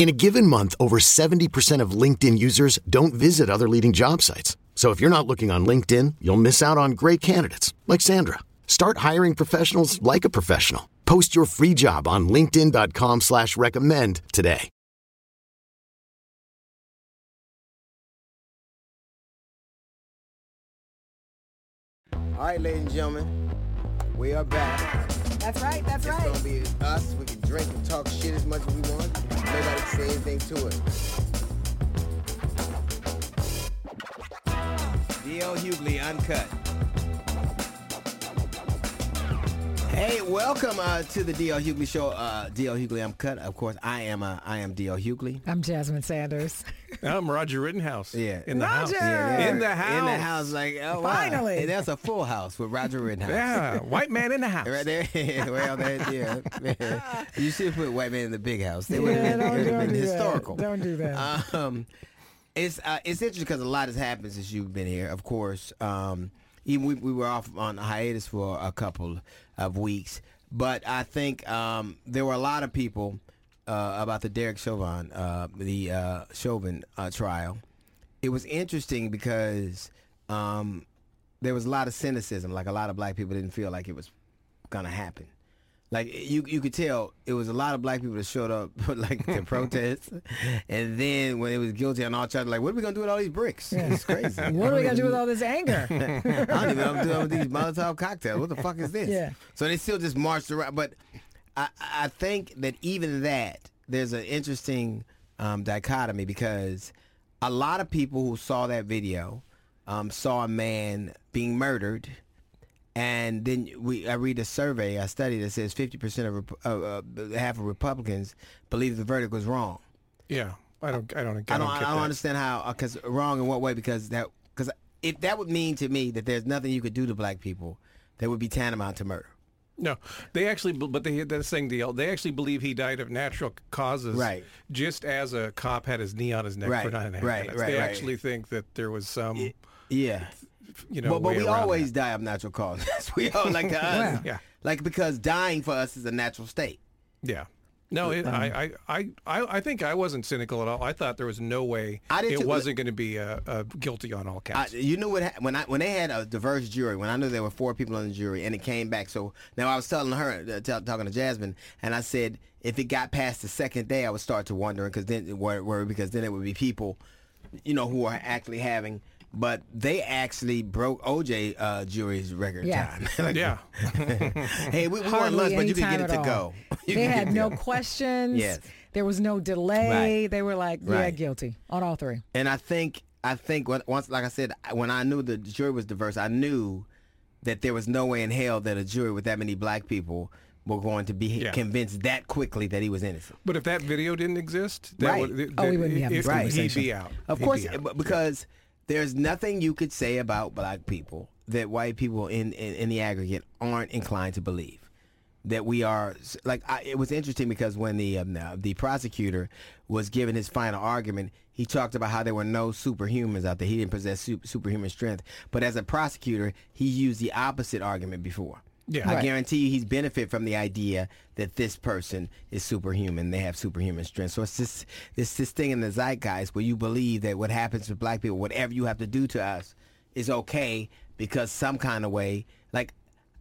In a given month, over 70% of LinkedIn users don't visit other leading job sites. So if you're not looking on LinkedIn, you'll miss out on great candidates like Sandra. Start hiring professionals like a professional. Post your free job on linkedin.com slash recommend today. All right, ladies and gentlemen, we are back. That's right. That's It's right. gonna be us. We can drink and talk shit as much as we want. Nobody can say anything to it. DL Hughley Uncut. Hey, welcome uh, to the DL Hughley Show. Uh, DL Hughley I'm cut. Of course, I am. Uh, I am DL Hughley. I'm Jasmine Sanders. I'm Roger Rittenhouse. Yeah. In the house. Roger! In the house. In the house, like oh, wow. Finally. And that's a full house with Roger Rittenhouse. Yeah. White man in the house. Right there. well, that, yeah. you should put white man in the big house. They would Yeah, have don't, been, don't do historical. That. Don't do that. Um, it's uh, it's interesting because a lot has happened since you've been here. Of course, um, even we, we were off on a hiatus for a couple of weeks, but I think um, there were a lot of people uh, about the Derek Chauvin, uh, the uh, Chauvin uh, trial. It was interesting because um, there was a lot of cynicism. Like a lot of black people didn't feel like it was gonna happen. Like you, you could tell it was a lot of black people that showed up, like to protest, and then when it was guilty on all charges, like, what are we gonna do with all these bricks? It's crazy. what are we gonna do with all this anger? I don't even know what I'm doing with these Molotov cocktails. What the fuck is this? Yeah. So they still just marched around. But I, I think that even that, there's an interesting um, dichotomy because a lot of people who saw that video um, saw a man being murdered. And then we, I read a survey, a study that says 50% of, uh, uh, half of Republicans believe the verdict was wrong. Yeah. I don't. I don't. I I don't, don't, I don't that. understand how, because wrong in what way? Because that, because if that would mean to me that there's nothing you could do to black people that would be tantamount to murder. No, they actually, but they that's saying deal. They actually believe he died of natural causes, Right. Just as a cop had his knee on his neck for Right, nine and a half right, minutes. right, they right. actually think that there was some, Yeah, you know, but, but way we always that. die of natural causes. we all like to us, Yeah. like because dying for us is a natural state. Yeah. No, it, I, I, I, I I think I wasn't cynical at all. I thought there was no way I it too. wasn't going to be uh, uh, guilty on all I, counts. you know what? When I when they had a diverse jury, when I knew there were four people on the jury, and it came back. So now I was telling her, uh, tell, talking to Jasmine, and I said if it got past the second day, I would start to wonder because then wor- worry because then it would be people, you know, who are actually having. But they actually broke OJ uh, jury's record Yeah. time. Like, yeah. hey, we, we want Hardly lunch, but you can time get it to all. go. You They can had get no go. questions. Yes. There was no delay. Right. They were like, yeah, Right. guilty on all three. And I think I think once, like I said, when I knew the jury was diverse, I knew that there was no way in hell that a jury with that many black people were going to be Yeah. convinced that quickly that he was innocent. But if that video didn't exist, that Right. would, th- Oh, we wouldn't be having it- this it- conversation. He'd be out. Of He'd course, out. but because there's nothing you could say about black people that white people in, in, in the aggregate aren't inclined to believe. That we are like I, it was interesting because when the um, the prosecutor was giving his final argument, he talked about how there were no superhumans out there. He didn't possess super, superhuman strength, but as a prosecutor, he used the opposite argument before. Yeah. I Right. guarantee you he's benefit from the idea that this person is superhuman. They have superhuman strength. So it's this it's this thing in the zeitgeist where you believe that what happens to black people, whatever you have to do to us, is okay because some kind of way. Like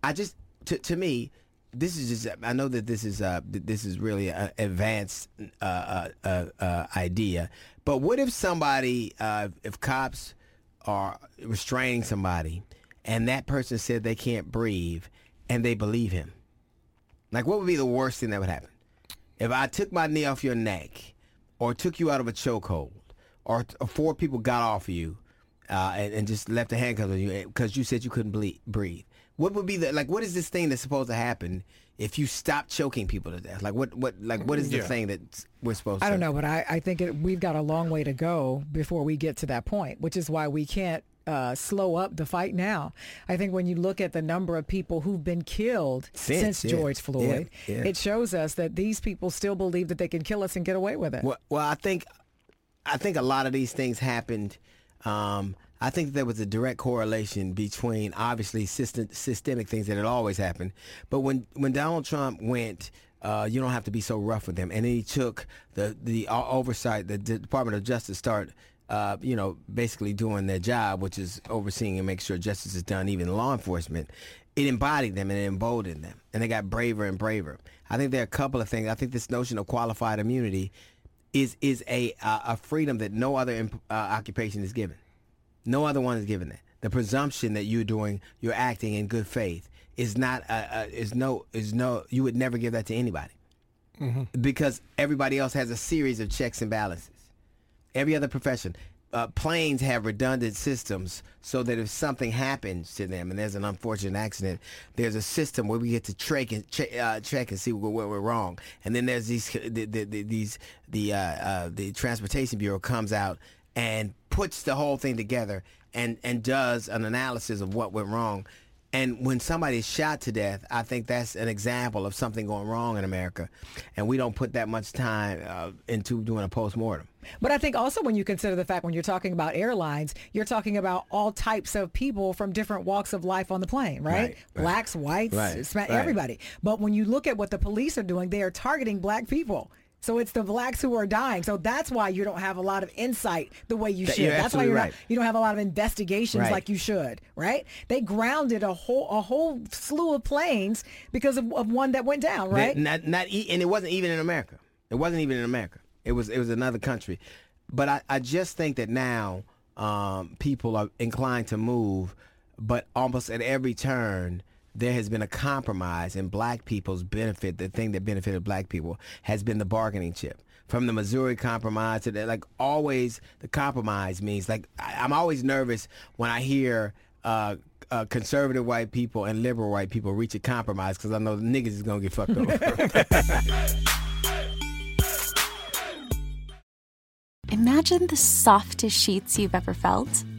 I just to to me, this is just. I know that this is uh this is really an advanced uh, uh, uh, uh, idea. But what if somebody, uh, if cops are restraining somebody, and that person said they can't breathe, and they believe him? Like, what would be the worst thing that would happen? If I took my knee off your neck, or took you out of a chokehold, or, or four people got off of you, uh, and, and just left the handcuffs on you because you said you couldn't ble- breathe. What would be the like? What is this thing that's supposed to happen if you stop choking people to death? Like what? What? Like what is the Yeah. thing that we're supposed? To I don't know, but I, I think it, we've got a long way to go before we get to that point, which is why we can't uh, slow up the fight now. I think when you look at the number of people who've been killed Since, since, yeah. George Floyd, Yeah, yeah. it shows us that these people still believe that they can kill us and get away with it. Well, well, I think, I think a lot of these things happened. Um, I think there was a direct correlation between obviously system, systemic things that had always happened, but when when Donald Trump went. Uh, you don't have to be so rough with them, and then he took the the o- oversight. The Department of Justice start, uh, you know, basically doing their job, which is overseeing and make sure justice is done. Even law enforcement, it embodied them and it emboldened them, and they got braver and braver. I think there are a couple of things. I think this notion of qualified immunity is is a uh, a freedom that no other imp- uh, occupation is given. No other one is given that. The presumption that you're doing, you're acting in good faith is not uh, uh, is no is no. You would never give that to anybody because everybody else has a series of checks and balances. Every other profession. Uh, planes have redundant systems so that if something happens to them and there's an unfortunate accident, there's a system where we get to track and check, uh, and see where, where we're wrong. And then there's these the, the, the, these the uh, uh, the transportation bureau comes out and puts the whole thing together and and does an analysis of what went wrong. And when somebody's shot to death, I think that's an example of something going wrong in America, and we don't put that much time uh, into doing a postmortem. But I think also when you consider the fact when you're talking about airlines, you're talking about all types of people from different walks of life on the plane, right? Right, right. Blacks, whites, right. everybody. But when you look at what the police are doing, they are targeting black people. So it's the blacks who are dying. So that's why you don't have a lot of insight the way you That- should. That's why you're right. not, you don't have a lot of investigations Right. like you should, right? They grounded a whole a whole slew of planes because of, of one that went down, right? Not, not, e- and it wasn't even in America. It wasn't even in America. It was, it was another country. But I, I just think that now um, people are inclined to move, but almost at every turn there has been a compromise, and black people's benefit. The thing that benefited black people has been the bargaining chip. From the Missouri Compromise to the, like always, the compromise means like I, I'm always nervous when I hear. Uh, uh, conservative white people and liberal white people reach a compromise because I know the niggas is gonna get fucked over. Imagine the softest sheets you've ever felt.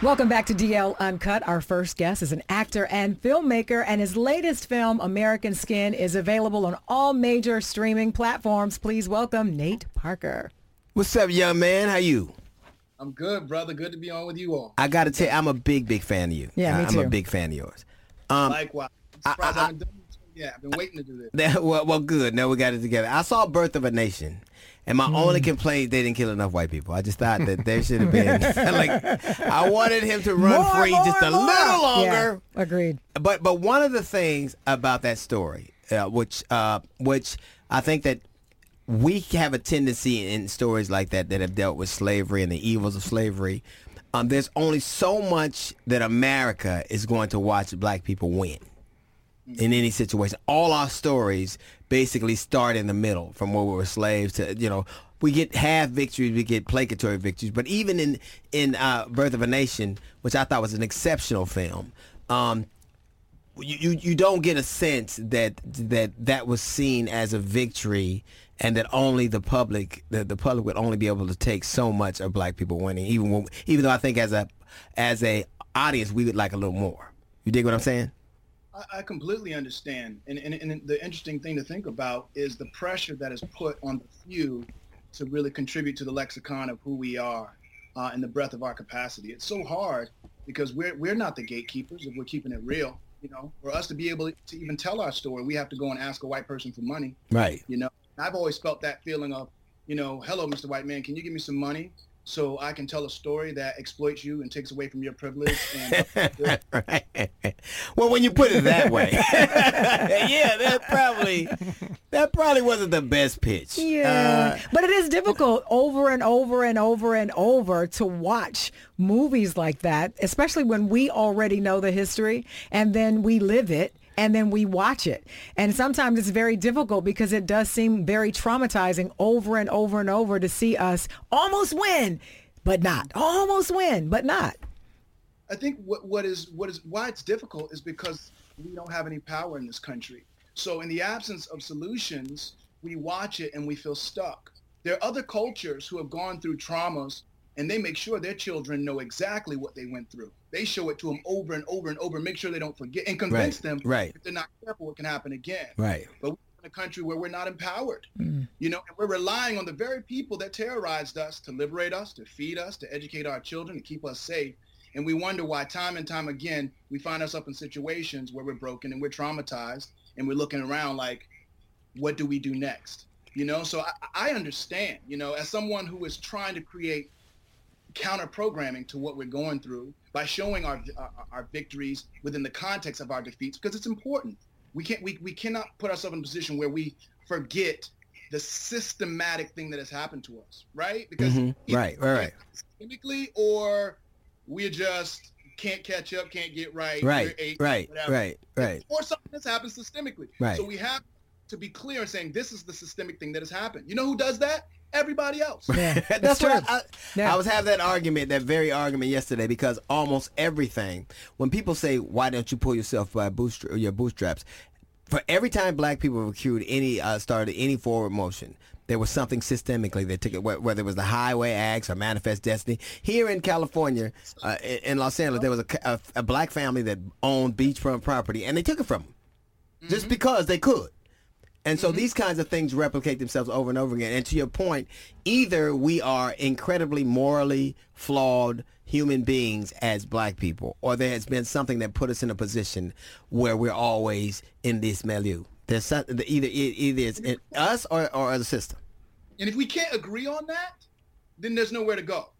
Welcome back to DL Uncut. Our first guest is an actor and filmmaker, and his latest film, American Skin, is available on all major streaming platforms. Please welcome Nate Parker. What's up, young man? How you? I'm good, brother. Good to be on with you all. I gotta tell you, I'm a big, big fan of you. Yeah, me I- I'm a big fan of yours. Um, Likewise. I'm surprised I, haven't done it yet. I've been waiting to do this. that- well, well, good. Now we got it together. I saw Birth of a Nation, and my Hmm. only complaint they didn't kill enough white people. I just thought that there should have been like I wanted him to run More, free just a more, more. little longer. Yeah, agreed. But but one of the things about that story, uh, which uh, which I think that we have a tendency in stories like that that have dealt with slavery and the evils of slavery. Um, there's only so much that America is going to watch black people win. In any situation. All our stories basically start in the middle, from where we were slaves to you know. We get half victories, we get placatory victories, but even in in uh, Birth of a Nation, which I thought was an exceptional film, um, you, you you don't get a sense that that that was seen as a victory and that only the public the, the public would only be able to take so much of black people winning even when, even though I think as a as a audience we would like a little more you dig what I'm saying I, I completely understand and, and, and the interesting thing to think about is the pressure that is put on the few to really contribute to the lexicon of who we are uh, and the breadth of our capacity it's so hard because we're we're not the gatekeepers if we're keeping it real you know, for us to be able to even tell our story, we have to go and ask a white person for money. Right. You know, I've always felt that feeling of, you know, hello, Mr. White Man, can you give me some money so I can tell a story that exploits you and takes away from your privilege? And- right. Well, when you put it that way, yeah, that probably that probably wasn't the best pitch. Yeah, Uh, but it is difficult over and over and over and over to watch movies like that, especially when we already know the history and then we live it and then we watch it. And sometimes it's very difficult because it does seem very traumatizing over and over and over to see us almost win, but not. Almost win, but not. I think what, what is what is why it's difficult is because we don't have any power in this country. So in the absence of solutions, we watch it and we feel stuck. There are other cultures who have gone through traumas and they make sure their children know exactly what they went through. They show it to them over and over and over, make sure they don't forget and convince Right, them right. if they're not careful, it can happen again. right. But we're in a country where we're not empowered. Mm. You know, and we're relying on the very people that terrorized us to liberate us, to feed us, to educate our children, to keep us safe. And we wonder why time and time again we find ourselves in situations where we're broken and we're traumatized and we're looking around like, what do we do next? You know, so I, I understand, you know, as someone who is trying to create counter programming to what we're going through by showing our, our our victories within the context of our defeats because it's important. We can't we, we cannot put ourselves in a position where we forget the systematic thing that has happened to us, right? Because Mhm. Right, right, right. systemically or we just can't catch up, can't get right, Right, eight, right, whatever. right, right. Or something that's happened systemically. Right. So we have to be clear in saying this is the systemic thing that has happened. You know who does that? Everybody else. Yeah, That's true. what I, I, Yeah. I was having that argument, that very argument yesterday, because almost everything, when people say, "Why don't you pull yourself by boostra- your bootstraps?" For every time black people recruited any uh, started any forward motion, there was something systemically that took it, whether it was the Highway Acts or Manifest Destiny. Here in California, uh, in, Los Angeles, there was a, a, a black family that owned beachfront property, and they took it from them just because they could. And so mm-hmm. these kinds of things replicate themselves over and over again. And to your point, either we are incredibly morally flawed human beings as black people, or there has been something that put us in a position where we're always in this milieu. There's something, either either it's in us or, or the system. And if we can't agree on that, then there's nowhere to go.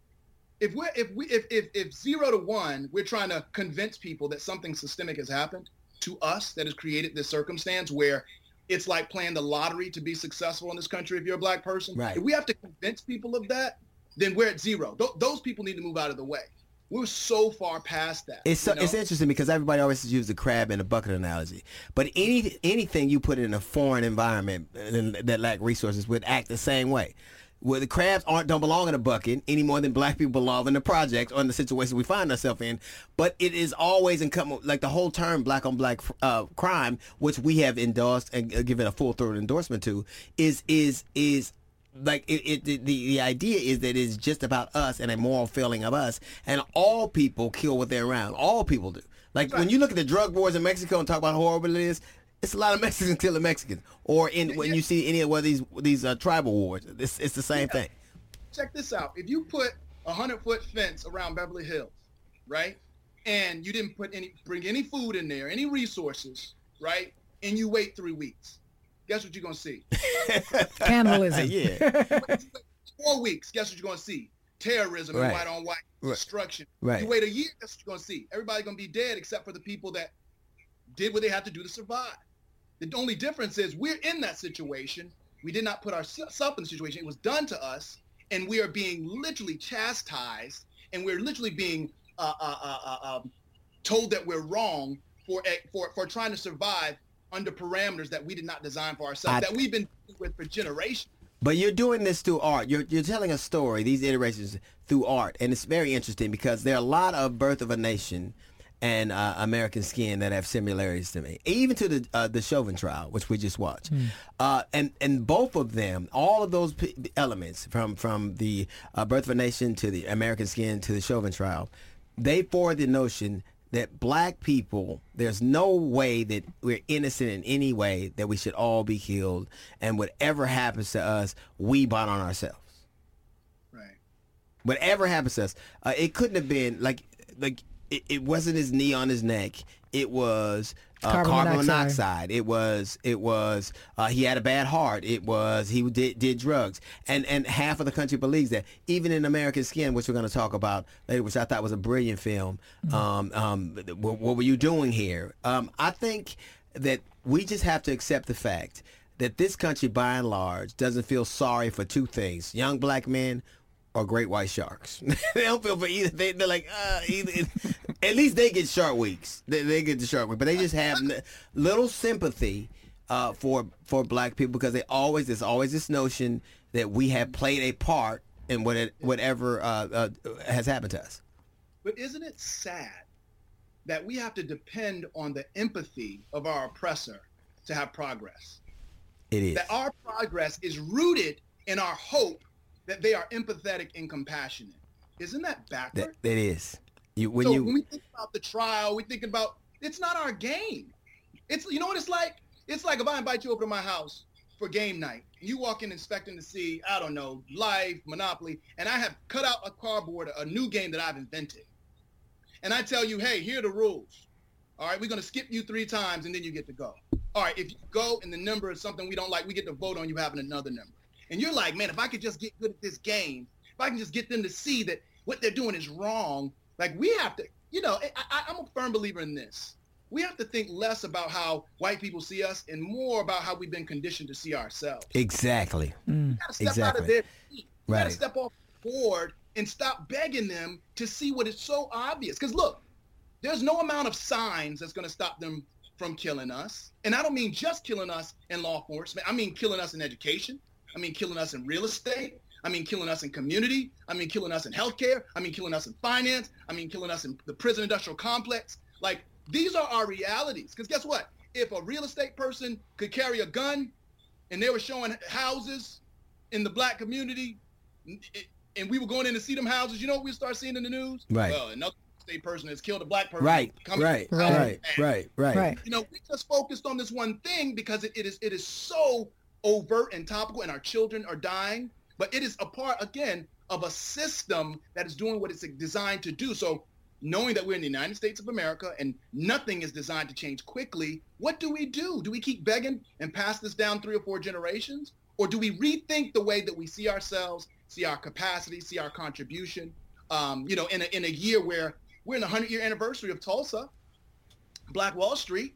If we're if we if if, if zero to one, we're trying to convince people that something systemic has happened to us that has created this circumstance where it's like playing the lottery to be successful in this country if you're a black person. Right. If we have to convince people of that, then we're at zero. Th- those people need to move out of the way. We're so far past that. It's so, you know? it's interesting because everybody always uses the crab in a bucket analogy, but any anything you put in a foreign environment uh, that lack resources would act the same way. Where the crabs aren't don't belong in a bucket any more than black people belong in the project or in the situation we find ourselves in. But it is always incumbent, like the whole term "black on black" uh, crime, which we have endorsed and uh, given a full throated endorsement to, is is is like it, it the, the idea is that it's just about us and a moral failing of us. And all people kill what they're around. All people do. Like when you look at the drug wars in mexico and talk about how horrible it is it's a lot of mexicans killing mexicans or in when you see any of one these these uh, tribal wars it's, it's the same thing check this out. If you put a hundred foot fence around Beverly Hills, right, and you didn't put any bring any food in there, any resources, right, and you wait three weeks, guess what you're gonna see? Cannibalism. yeah Four weeks, guess what you're gonna see? Terrorism and white on white Right. destruction. Right. You wait a year, guess what you're gonna see? Everybody gonna be dead except for the people that did what they had to do to survive. The only difference is we're in that situation. We did not put ourselves in the situation. It was done to us, and we are being literally chastised, and we're literally being uh, uh, uh, uh, um, told that we're wrong for for for trying to survive under parameters that we did not design for ourselves, I, that we've been with for generations. But you're doing this through art. You're you're telling a story, these iterations through art, and it's very interesting because there are a lot of Birth of a Nation and uh, American Skin that have similarities to me, even to the uh, the Chauvin trial, which we just watched. Mm. Uh, and and both of them, all of those p- elements from from the uh, Birth of a Nation to the American Skin to the Chauvin trial, they forward the notion that black people, there's no way that we're innocent in any way that we should all be killed, and whatever happens to us, we bought on ourselves. Right. Whatever happens to us, uh, it couldn't have been like like it, it wasn't his knee on his neck. It was uh, carbon, carbon monoxide. monoxide. It was it was uh, he had a bad heart. It was he did did drugs, and and half of the country believes that. Even in American Skin, which we're going to talk about later, which I thought was a brilliant film. Mm-hmm. Um, um, what, what, were you doing here? Um, I think that we just have to accept the fact that this country, by and large, doesn't feel sorry for two things: young black men great white sharks. they don't feel for either. They, are like, uh, either. at least they get shark weeks. They, they get the shark week, but they just have little sympathy uh, for for black people because they always there's always this notion that we have played a part in what it, whatever uh, uh, has happened to us. But isn't it sad that we have to depend on the empathy of our oppressor to have progress? It is. That our progress is rooted in our hope that they are empathetic and compassionate. Isn't that backward? That, that is. You, when so you when we think about the trial, we think about it's not our game. It's you know what it's like. It's like if I invite you over to my house for game night, you walk in expecting to see I don't know Life, Monopoly, and I have cut out a cardboard, a new game that I've invented, and I tell you, hey, here are the rules. All right, we're gonna skip you three times and then you get to go. All right, if you go and the number is something we don't like, we get to vote on you having another number and you're like, man, if I could just get good at this game, if I can just get them to see that what they're doing is wrong, like we have to, you know, I, I'm a firm believer in this. We have to think less about how white people see us and more about how we've been conditioned to see ourselves. Exactly. Mm. step exactly. out of their feet. You right. gotta step off the board and stop begging them to see what is so obvious. Because look, there's no amount of signs that's gonna stop them from killing us. And I don't mean just killing us in law enforcement. I mean killing us in education. I mean, killing us in real estate. I mean, killing us in community. I mean, killing us in healthcare. I mean, killing us in finance. I mean, killing us in the prison industrial complex. Like, these are our realities. Because guess what? If a real estate person could carry a gun and they were showing houses in the black community and we were going in to see them houses, you know what we start seeing in the news? Right. Well, another state person has killed a black person. Right, right, right, right, right, right. You know, we just focused on this one thing because it, it is it is so overt and topical and our children are dying, but it is a part, again, of a system that is doing what it's designed to do. So knowing that we're in the United States of America and nothing is designed to change quickly, what do we do? Do we keep begging and pass this down three or four generations? Or do we rethink the way that we see ourselves, see our capacity, see our contribution? Um, you know, in a, in a year where we're in the 100 year anniversary of Tulsa, Black Wall Street,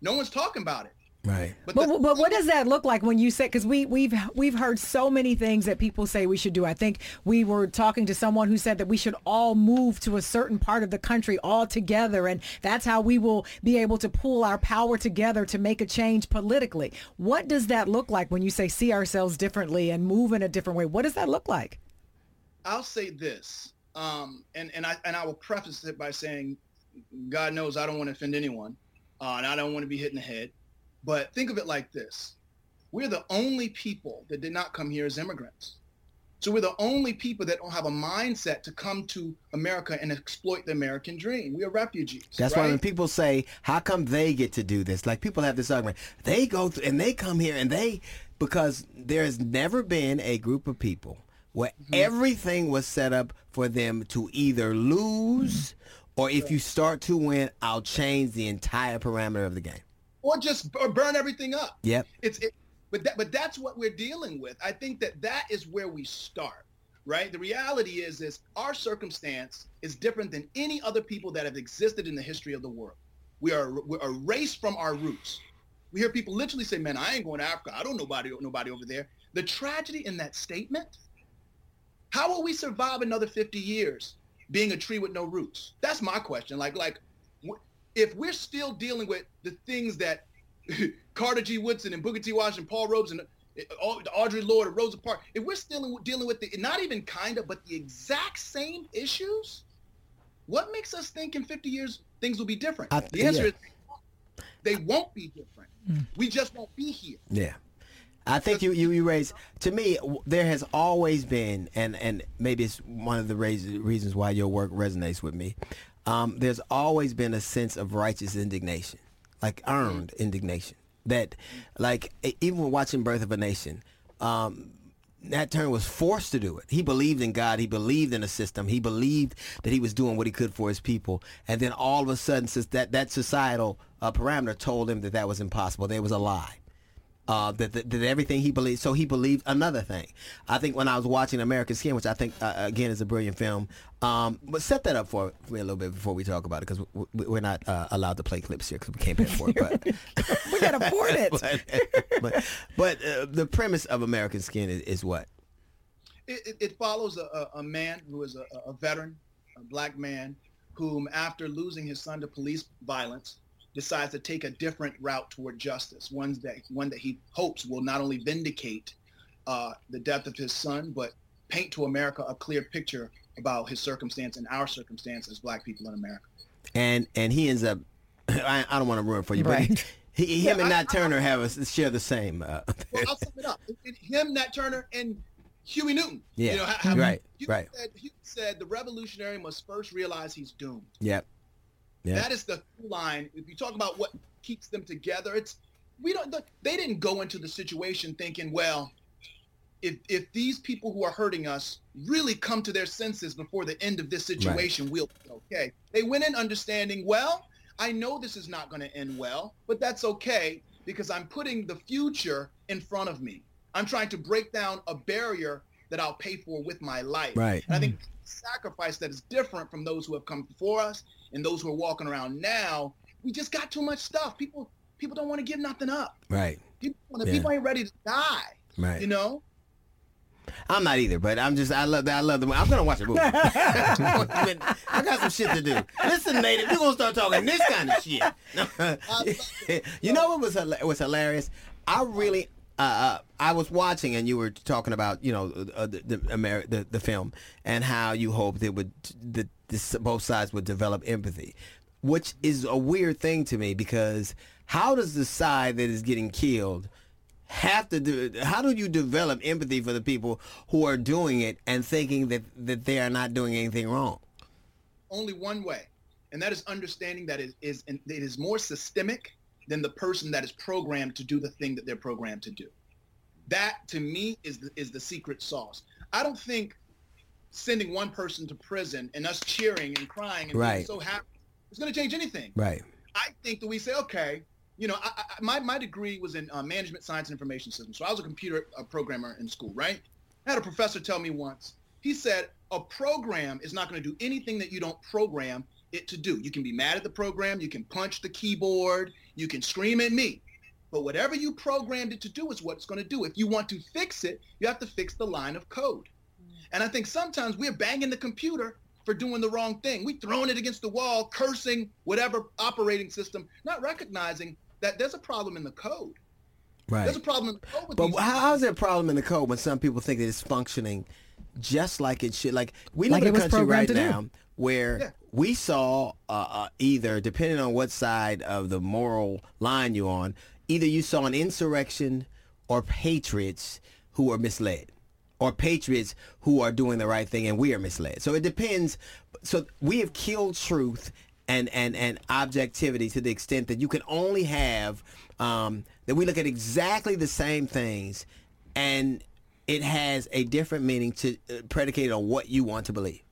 no one's talking about it. Right. But, but, the, but, what does that look like when you say because we we've we've heard so many things that people say we should do. I think we were talking to someone who said that we should all move to a certain part of the country all together and that's how we will be able to pull our power together to make a change politically. What does that look like when you say see ourselves differently and move in a different way? What does that look like? I'll say this. Um, and, and I and I will preface it by saying God knows I don't want to offend anyone. Uh, and I don't want to be hit in the head. But think of it like this. We're the only people that did not come here as immigrants. So we're the only people that don't have a mindset to come to America and exploit the American dream. We are refugees. That's right? why when people say, "How come they get to do this?" Like people have this argument. They go through and they come here and they because there has never been a group of people where mm-hmm. everything was set up for them to either lose or if you start to win, I'll change the entire parameter of the game or just or burn everything up. Yep. It's it, but that but that's what we're dealing with. I think that that is where we start. Right. The reality is is our circumstance is different than any other people that have existed in the history of the world. We are we're erased from our roots. We hear people literally say, "Man, I ain't going to Africa. I don't nobody nobody over there." The tragedy in that statement. How will we survive another 50 years being a tree with no roots? That's my question. Like like if we're still dealing with the things that Carter G. Woodson and Booker T. Washington, Paul Robeson and uh, Audre Lorde, and Rosa Parks, if we're still dealing with the not even kind of, but the exact same issues, what makes us think in 50 years things will be different? I- the answer yeah. is they won't be different. Mm. We just won't be here. Yeah. I think you, you, you raise to me there has always been and and maybe it's one of the reasons why your work resonates with me. Um, there's always been a sense of righteous indignation, like earned indignation. That like even when watching Birth of a Nation, um, Nat Turner was forced to do it. He believed in God. He believed in the system. He believed that he was doing what he could for his people. And then all of a sudden, since that that societal uh, parameter told him that that was impossible, there was a lie. Uh, that, that, that everything he believed, so he believed another thing. I think when I was watching American Skin, which I think uh, again is a brilliant film, um, but set that up for, for me a little bit before we talk about it because we, we're not uh, allowed to play clips here because we can't pay for it. But we can afford it. but but, but uh, the premise of American Skin is, is what? it, it, it follows a, a, a man who is a, a veteran, a black man, whom after losing his son to police violence, decides to take a different route toward justice, one that one that he hopes will not only vindicate uh, the death of his son, but paint to America a clear picture about his circumstance and our circumstance as black people in America. and and he ends up. I, I don't want to ruin it for you, Right. but he, he, him Yeah, and I- Nat Turner have a, share the same. Uh, Well, I'll sum it up. It, it, him, Nat Turner, and Huey Newton. Yeah. You know, how, how- Right, Huey right. Said, Huey said the revolutionary must first realize he's doomed. yep. Yeah. That is the line. If you talk about what keeps them together, it's we don't. They didn't go into the situation thinking, well, if if these people who are hurting us really come to their senses before the end of this situation, we'll be okay. They went in understanding, well, I know this is not going to end well, but that's okay because I'm putting the future in front of me. I'm trying to break down a barrier that I'll pay for with my life. Right. And I think mm-hmm. sacrifice that is different from those who have come before us and those who are walking around now. We just got too much stuff. People people don't want to give nothing up. Right. People, Yeah. people ain't ready to die. Right. You know? I'm not either, but I'm just I love that. I love the movie. I'm gonna watch the movie. I got some shit to do. Listen, native, we're gonna start talking this kind of shit. you know what was was hilarious? I really. Uh, uh, I was watching, and you were talking about, you know, uh, the the, Ameri- the the film, and how you hoped it would the, this, both sides would develop empathy, which is a weird thing to me because how does the side that is getting killed have to do how do you develop empathy for the people who are doing it and thinking that that they are not doing anything wrong Only one way. And that is understanding that it is it is more systemic than the person that is programmed to do the thing that they're programmed to do. That to me is the, is the secret sauce. I don't think sending one person to prison and us cheering and crying and Right. being so happy is going to change anything. right I think that we say, okay, you know, I, I, my, my degree was in uh, management science and information systems. So I was a computer uh, programmer in school, right? I had a professor tell me once, he said, a program is not going to do anything that you don't program it to do. You can be mad at the program, you can punch the keyboard, you can scream at me. But whatever you programmed it to do is what it's going to do. If you want to fix it, you have to fix the line of code. Mm. And I think sometimes we're banging the computer for doing the wrong thing. We're throwing it against the wall, cursing whatever operating system, not recognizing that there's a problem in the code. right There's a problem in the code with but these how, how's there a problem in the code when some people think that it's functioning just like it should like we live Like in it a was country right to do. now where Yeah. We saw uh, uh, either depending on what side of the moral line you're on either you saw an insurrection or patriots who are misled or patriots who are doing the right thing and we are misled. So it depends. So we have killed truth and, and, and objectivity to the extent that you can only have um, that we look at exactly the same things and it has a different meaning to uh, predicated on what you want to believe.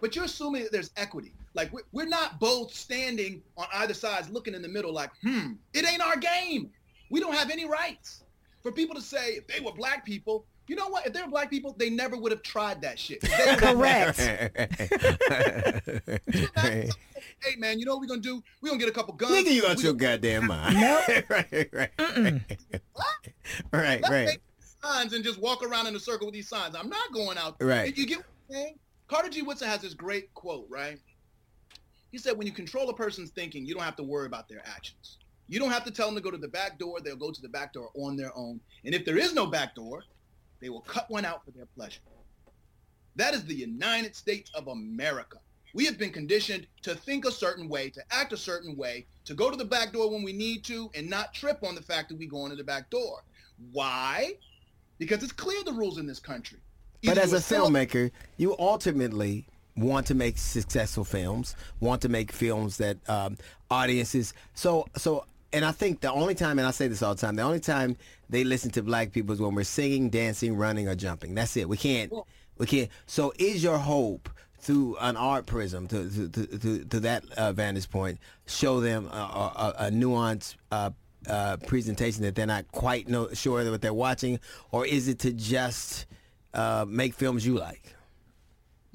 But you're assuming that there's equity. Like we're, we're not both standing on either sides looking in the middle like, hmm, it ain't our game. We don't have any rights. For people to say if they were black people, you know what? If they were black people, they never would have tried that shit. They Correct. hey man, you know what we're gonna do? We're gonna get a couple guns. Nigga, you out your gonna- goddamn mind. right, right, right. right, Let's right. make signs and just walk around in a circle with these signs. I'm not going out. there. Right. You get what I'm saying? Carter G. Woodson has this great quote, right? He said, when you control a person's thinking, you don't have to worry about their actions. You don't have to tell them to go to the back door. They'll go to the back door on their own. And if there is no back door, they will cut one out for their pleasure. That is the United States of America. We have been conditioned to think a certain way, to act a certain way, to go to the back door when we need to, and not trip on the fact that we go into the back door. Why? Because it's clear the rules in this country. But as a filmmaker, you ultimately want to make successful films, want to make films that um, audiences. So, so, and I think the only time, and I say this all the time, the only time they listen to black people is when we're singing, dancing, running, or jumping. That's it. We can't, we can't. So, is your hope through an art prism to to to, to, to that uh, vantage point show them a, a, a nuanced uh, uh, presentation that they're not quite know, sure that what they're watching, or is it to just uh, make films you like?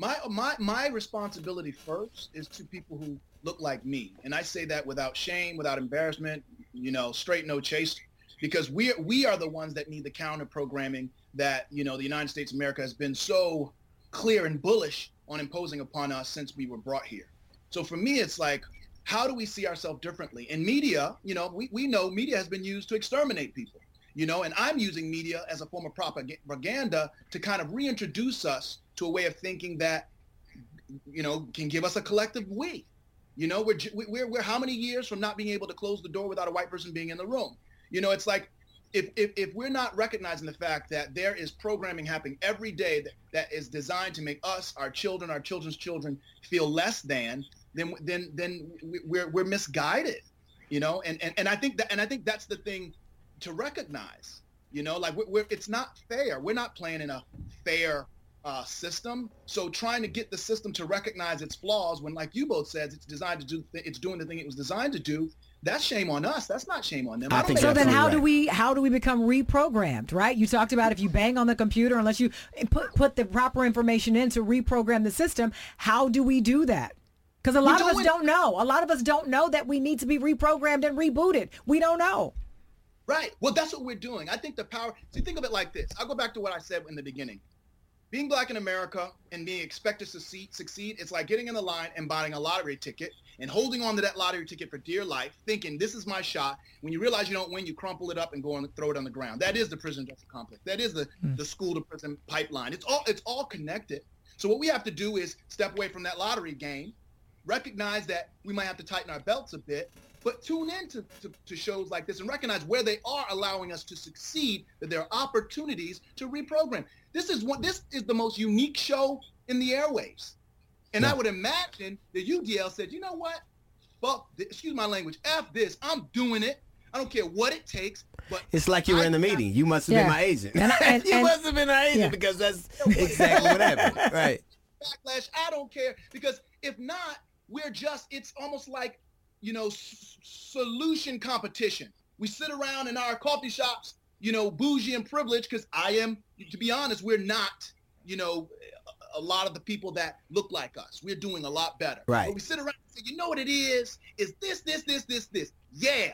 my my my responsibility first is to people who look like me. And i say that without shame without embarrassment you know straight no chase because we we are the ones that need the counter programming that you know the united states of america has been so clear and bullish on imposing upon us since we were brought here. So for me it's like how do we see ourselves differently? In media you know we, we know media has been used to exterminate people you know and i'm using media as a form of propaganda to kind of reintroduce us to a way of thinking that you know can give us a collective we you know we're, we're we're how many years from not being able to close the door without a white person being in the room you know it's like if, if, if we're not recognizing the fact that there is programming happening every day that, that is designed to make us, our children, our children's children feel less than, then then then we- we're we're misguided, you know. And and, and I think that and I think that's the thing to recognize, you know, like we're, we're it's not fair. We're not playing in a fair uh, system. So trying to get the system to recognize its flaws when, like you both said, it's designed to do, it's doing the thing it was designed to do. That's shame on us. That's not shame on them. I don't think think So then absolutely how do we how do we become reprogrammed, right? You talked about if you bang on the computer unless you put put the proper information in to reprogram the system, how do we do that? Cuz a lot of do us it- don't know. A lot of us don't know that we need to be reprogrammed and rebooted. We don't know. Right. Well, that's what we're doing. I think the power. See, think of it like this. I'll go back to what I said in the beginning. Being black in America and being expected to succeed, succeed, it's like getting in the line and buying a lottery ticket and holding on to that lottery ticket for dear life, thinking this is my shot. When you realize you don't win, you crumple it up and go and throw it on the ground. That is the prison justice complex. That is the, hmm. the school to prison pipeline. It's all it's all connected. So what we have to do is step away from that lottery game, recognize that we might have to tighten our belts a bit, but tune in to, to, to shows like this and recognize where they are allowing us to succeed, that there are opportunities to reprogram. This is one this is the most unique show in the airwaves. And I would imagine that UDL said, you know what? Fuck this, excuse my language, F this, I'm doing it. I don't care what it takes, but It's like you were I- in the meeting. You must have Yeah. been my agent. And I- and- you and- must have been my agent Yeah. because that's exactly what happened. Right. backlash. I don't care because if not, we're just it's almost like you know s- solution competition. We sit around in our coffee shops, you know, bougie and privileged because I am to be honest, we're not, you know, a- a lot of the people that look like us. We're doing a lot better. Right. But we sit around and say, you know what it is? Is this, this, this, this, this. Yeah.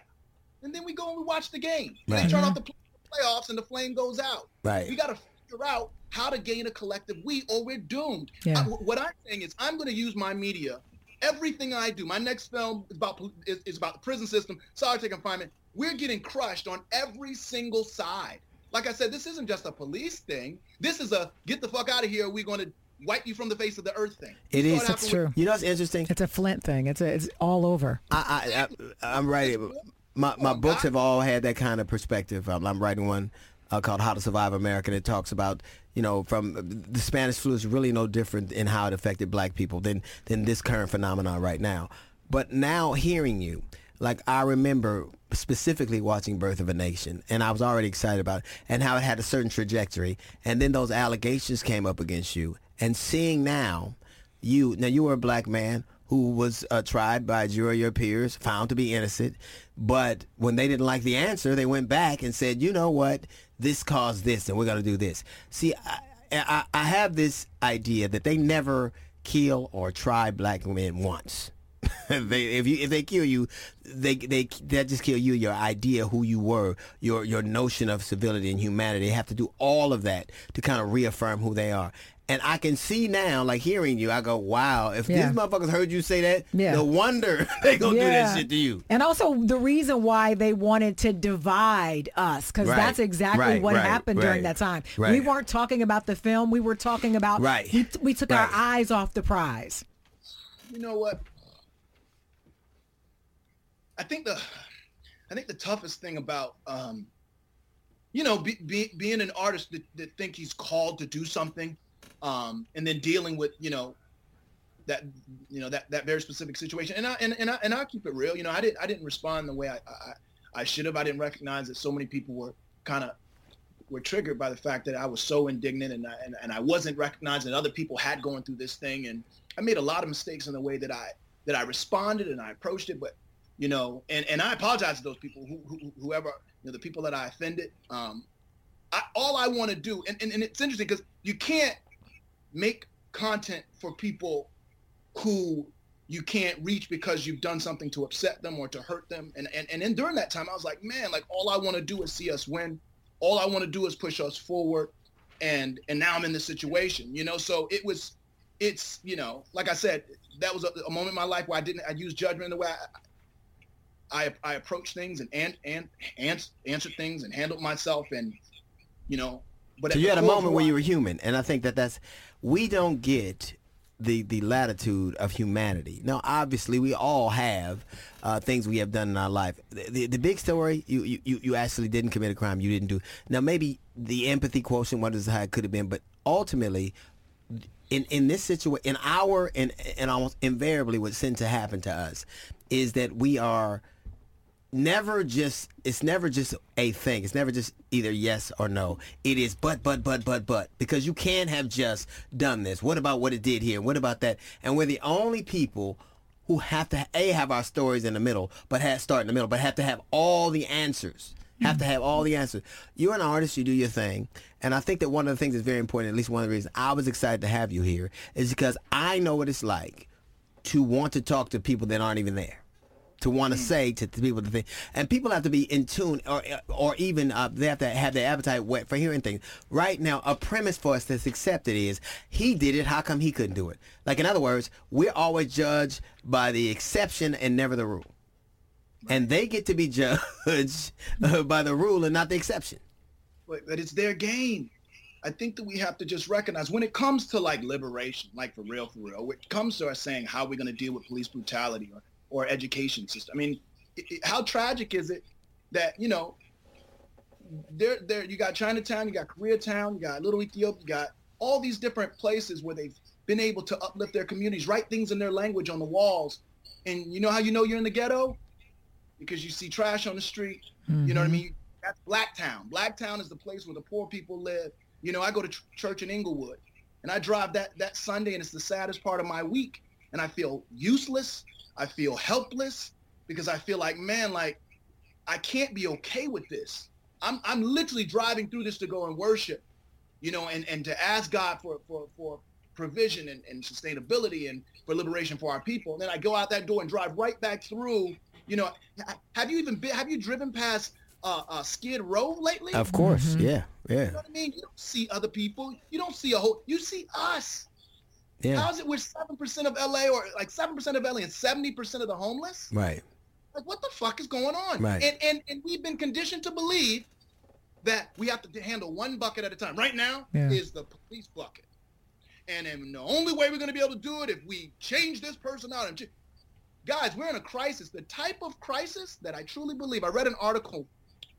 And then we go and we watch the game. Right. They turn off mm-hmm. the play- playoffs and the flame goes out. Right. We got to figure out how to gain a collective we or we're doomed. Yeah. Uh, I- what I'm saying is I'm going to use my media. Everything I do, my next film is about is, is about the prison system, solitary confinement. We're getting crushed on every single side. Like I said, this isn't just a police thing. This is a get the fuck out of here. We're going to wipe you from the face of the earth thing. It We is. That's true. with- You know what's interesting? It's a Flint thing. It's a, it's all over. I, I, I I'm writing. My my books have all had that kind of perspective. Um, I'm writing one uh, called How to Survive America, and it talks about you know from the Spanish flu is really no different in how it affected Black people than than this current phenomenon right now. But now hearing you, like I remember specifically watching Birth of a Nation, and I was already excited about it, and how it had a certain trajectory, and then those allegations came up against you, and seeing now you now you were a black man who was uh, tried by a jury of your peers, found to be innocent, but when they didn't like the answer, they went back and said, you know what, this caused this, and we're going to do this. See, I, I, I have this idea that they never kill or try black men once. they if you if they kill you, they they that just kill you your idea who you were, your your notion of civility and humanity. They have to do all of that to kind of reaffirm who they are. And I can see now, like hearing you, I go, wow, if Yeah. these motherfuckers heard you say that, Yeah. no wonder they gonna do Yeah. that shit to you. And also the reason why they wanted to divide us, because Right, that's exactly right, what right, happened during that time. We weren't talking about the film. We were talking about, Right, we, we took our eyes off the prize. you know what? I think the I think the toughest thing about um, you know be, be, being an artist that, that think he's called to do something um, and then dealing with you know that you know that that very specific situation. And I and, and I and I keep it real. You know I didn't I didn't respond the way I I, I should have. I didn't recognize that so many people were kind of were triggered by the fact that I was so indignant and I, and, and I wasn't recognizing that other people had going through this thing. And I made a lot of mistakes in the way that I that I responded and I approached it. But you know and, and I apologize to those people who, who whoever you know the people that I offended. Um I, all I want to do and, and, and it's interesting because you can't make content for people who you can't reach because you've done something to upset them or to hurt them. And and, and then during that time, I was like, man, like all I want to do is see us win. All I want to do is push us forward. And and now I'm in this situation, you know. So it was, it's you know, like I said, that was a, a moment in my life where I didn't I used judgment the way I I, I things and and and ans- answered things and handled myself and you know. But So you had a moment where you were human, and I think that that's we don't get the the latitude of humanity. Now, obviously, we all have uh, things we have done in our life. The, the, the big story, you, you you actually didn't commit a crime. You didn't do. Now, maybe the empathy quotient, what is how it could have been, but ultimately, in in this situation, in our and and almost invariably, what tends to happen to us is that we are never just it's never just a thing. It's never just either yes or no. It is but but but but but. Because you can't have just done this. What about what it did here? What about that? And we're the only people who have to a have our stories in the middle but have start in the middle but have to have all the answers. Have to have all the answers. You're an artist you do your thing. And i think that one of the things that's very important at least one of the reasons i was excited to have you here is because i know what it's like to want to talk to people that aren't even there to want to say to, to people to think, and people have to be in tune, or or even uh, they have to have their appetite whet for hearing things. Right now, a premise for us that's accepted is he did it. How come he couldn't do it? Like in other words, we're always judged by the exception and never the rule, and they get to be judged uh, by the rule and not the exception. but, but it's their game. I think that we have to just recognize when it comes to like liberation, like for real, for real, when it comes to us saying how we're going to deal with police brutality or, or education system. I mean, it, it- how tragic is it that, you know, there, there, you got Chinatown, you got Koreatown, you got Little Ethiopia, you got all these different places where they've been able to uplift their communities, write things in their language on the walls. And you know how you know you're in the ghetto? Because you see trash on the street. You know what I mm-hmm. mean? That's Blacktown. Blacktown is the place where the poor people live. You know, I go to ch- church in Inglewood, and I drive that that Sunday, and it's the saddest part of my week, and I feel useless. I feel helpless because I feel like, man, like I can't be okay with this. I'm I'm literally driving through this to go and worship, you know, and and to ask God for for for provision and, and sustainability and for liberation for our people. And then I go out that door and drive right back through. You know, have you even been? Have you driven past uh, uh, Skid Row lately? Of course, yeah, yeah, You know what I mean? You don't see other people. You don't see a whole. You see us. Yeah. How's it with seven percent of LA or like seven percent of LA and seventy percent of the homeless? Right. Like what the fuck is going on? Right. And and and we've been conditioned to believe that we have to handle one bucket at a time. Right now Yeah. is the police bucket. And then the only way we're going to be able to do it if we change this person out. And ch- guys, we're in a crisis. The type of crisis that I truly believe. I read an article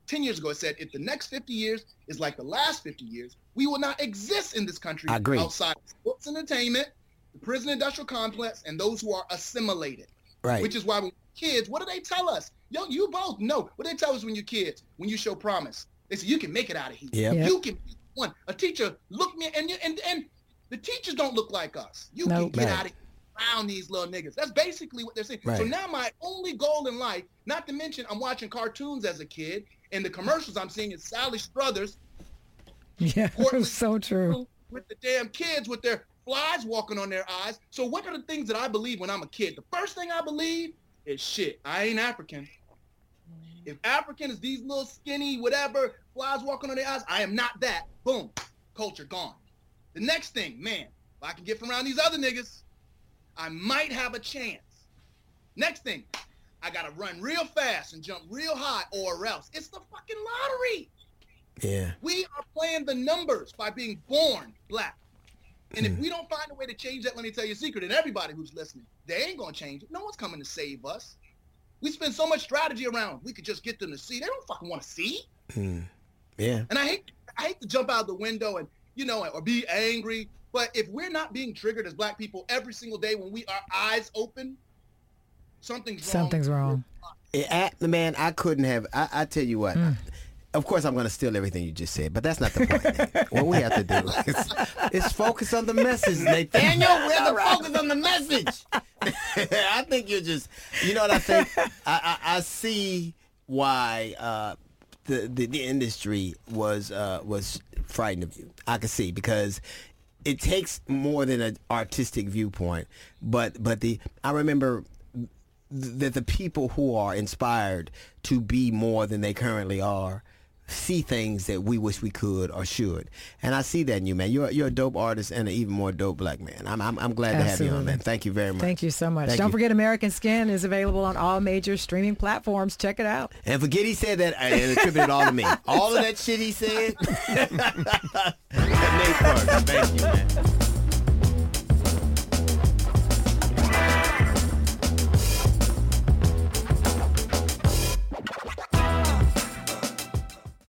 10 years ago. It said if the next 50 years is like the last 50 years, we will not exist in this country I agree. outside of sports entertainment, the prison industrial complex, and those who are assimilated. Right. Which is why when kids, what do they tell us? Yo, you both know. What they tell us when you're kids, when you show promise? They say you can make it out of here. Yep. Yep. You can be one. A teacher look me and you and and the teachers don't look like us. You Nope. can get Right. out of around these little niggas. That's basically what they're saying. So now my only goal in life, not to mention I'm watching cartoons as a kid, and the commercials I'm seeing is Sally Struthers Yeah, so true. with the damn kids with their flies walking on their eyes. So what are the things that I believe when I'm a kid? The first thing I believe is shit. I ain't African. If African is these little skinny, whatever, flies walking on their eyes, I am not that. Boom. Culture gone. The next thing, man, if I can get from around these other niggas, I might have a chance. Next thing, I gotta run real fast and jump real high or else. It's the fucking lottery. Yeah. We are playing the numbers by being born black. And if hmm. we don't find a way to change that, let me tell you a secret, and everybody who's listening, they ain't gonna change it. No one's coming to save us. We spend so much strategy around. We could just get them to see. They don't fucking want to see. Hmm. Yeah. And I hate, I hate to jump out the window and you know, or be angry. But if we're not being triggered as black people every single day when we our eyes open, something's wrong. Something's wrong. It, I, man, I couldn't have. I, I tell you what. Of course, I'm going to steal everything you just said, but that's not the point. What we have to do is, is focus on the message, Nathaniel. We have to focus on the message. I think you're just, you know what I think? I, I, I see why uh, the, the the industry was uh, was frightened of you. I can see because it takes more than an artistic viewpoint, but but the I remember that the people who are inspired to be more than they currently are see things that we wish we could or should. And I see that in you, man. You're you're a dope artist and an even more dope black man. I'm I'm, I'm glad to have you on, man. Thank you very much. Thank you so much. Thank Don't you. forget American Skin is available on all major streaming platforms. Check it out. And forget he said that and attribute it all to me. All of that shit he said. Parker, thank you, man.